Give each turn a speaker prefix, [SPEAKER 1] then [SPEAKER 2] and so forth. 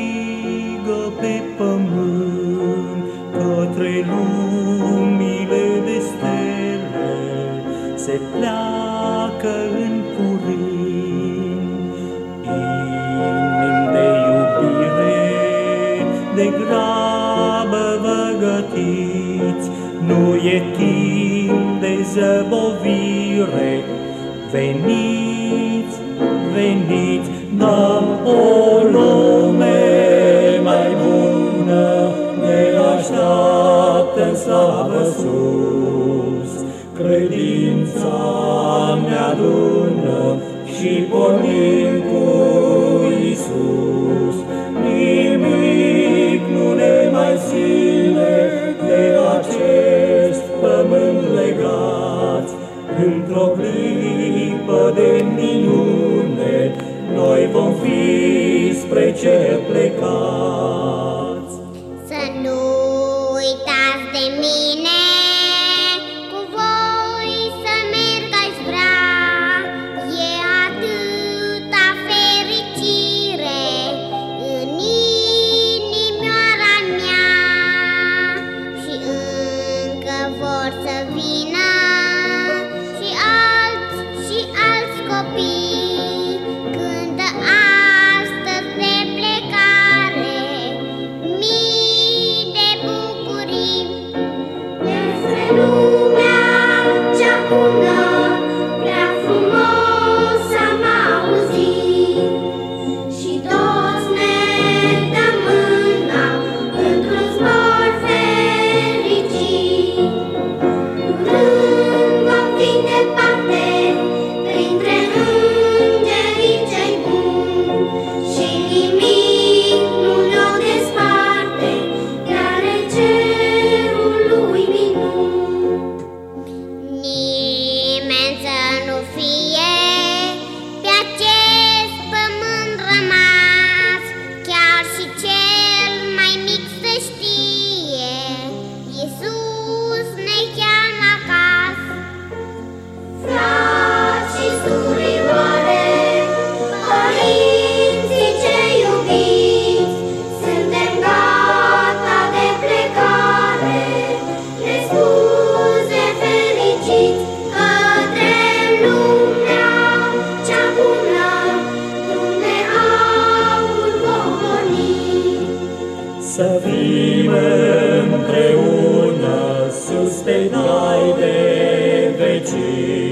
[SPEAKER 1] strigă pe pământ către lumile de stele, se pleacă în curând. Inim de iubire, de grabă vă gătiți, nu e timp de zăbovire, veniți, veniți, n-am o Să ne adună și pornim cu Iisus. Nimic nu ne mai ține de acest pământ legat. Într-o clipă de minune, noi vom fi spre cer plecați.
[SPEAKER 2] Să nu uitați de mine, Sí. Să
[SPEAKER 1] fim împreună sus pe nai de vecini.